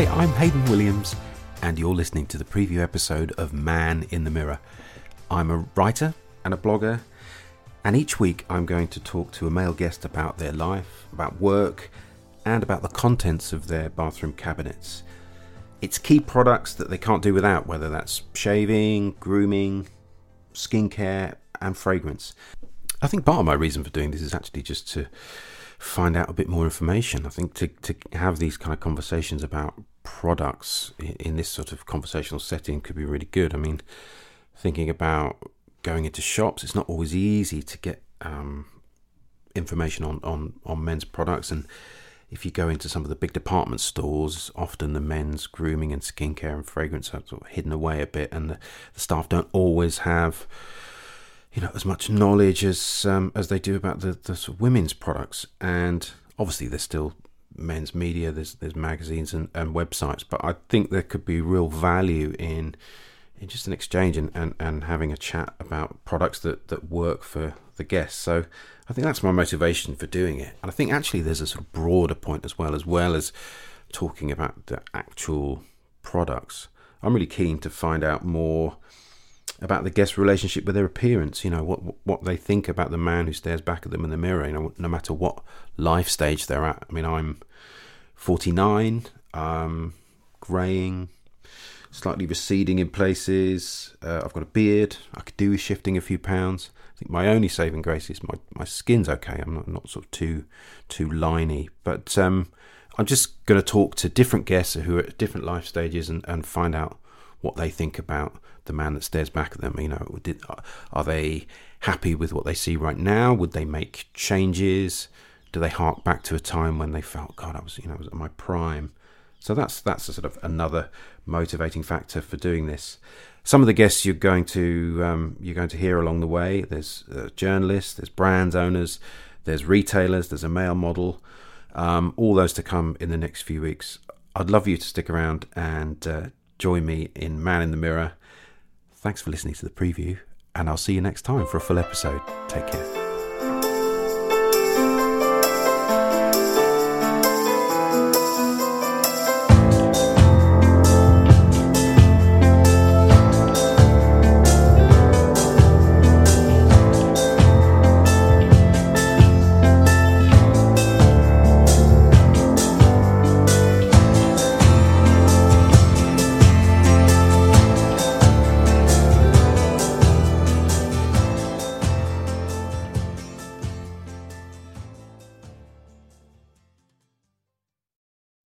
Hi, I'm Haydn Williams, and you're listening to the preview episode of Man in the Mirror. I'm a writer and a blogger, and each week I'm going to talk to a male guest about their life, about work, and about the contents of their bathroom cabinets. It's key products that they can't do without, whether that's shaving, grooming, skincare, and fragrance. I think part of my reason for doing this is actually just to find out a bit more information. I think to, to have these kind of conversations about products in this sort of conversational setting could be really good. I mean, thinking about going into shops, it's not always easy to get um, information on, on, on men's products. And if you go into some of the big department stores, often the men's grooming and skincare and fragrance are sort of hidden away a bit, and the, the staff don't always have you know as much knowledge as um, as they do about the, the sort of women's products. And obviously, there's still men's media, there's there's magazines and, and websites, but I think there could be real value in in just an exchange and, and, and having a chat about products that, that work for the guests. So I think that's my motivation for doing it. And I think actually there's a sort of broader point as well, as well as talking about the actual products. I'm really keen to find out more about the guest relationship with their appearance. You know what what they think about the man who stares back at them in the mirror. You know, no matter what life stage they're at. I mean, I'm 49, um, graying, slightly receding in places. Uh, I've got a beard. I could do with shifting a few pounds. I think my only saving grace is my, my skin's okay. I'm not, not sort of too too liney. But um, I'm just going to talk to different guests who are at different life stages and, and find out what they think about the man that stares back at them. You know, did, are they happy with what they see right now? Would they make changes? Do they hark back to a time when they felt, God, I was, you know, I was at my prime? So that's that's a sort of another motivating factor for doing this. Some of the guests you're going to um, you're going to hear along the way. There's uh, journalists, there's brands owners, there's retailers, there's a male model. Um, all those to come in the next few weeks. I'd love you to stick around and uh, join me in Man in the Mirror. Thanks for listening to the preview, and I'll see you next time for a full episode. Take care.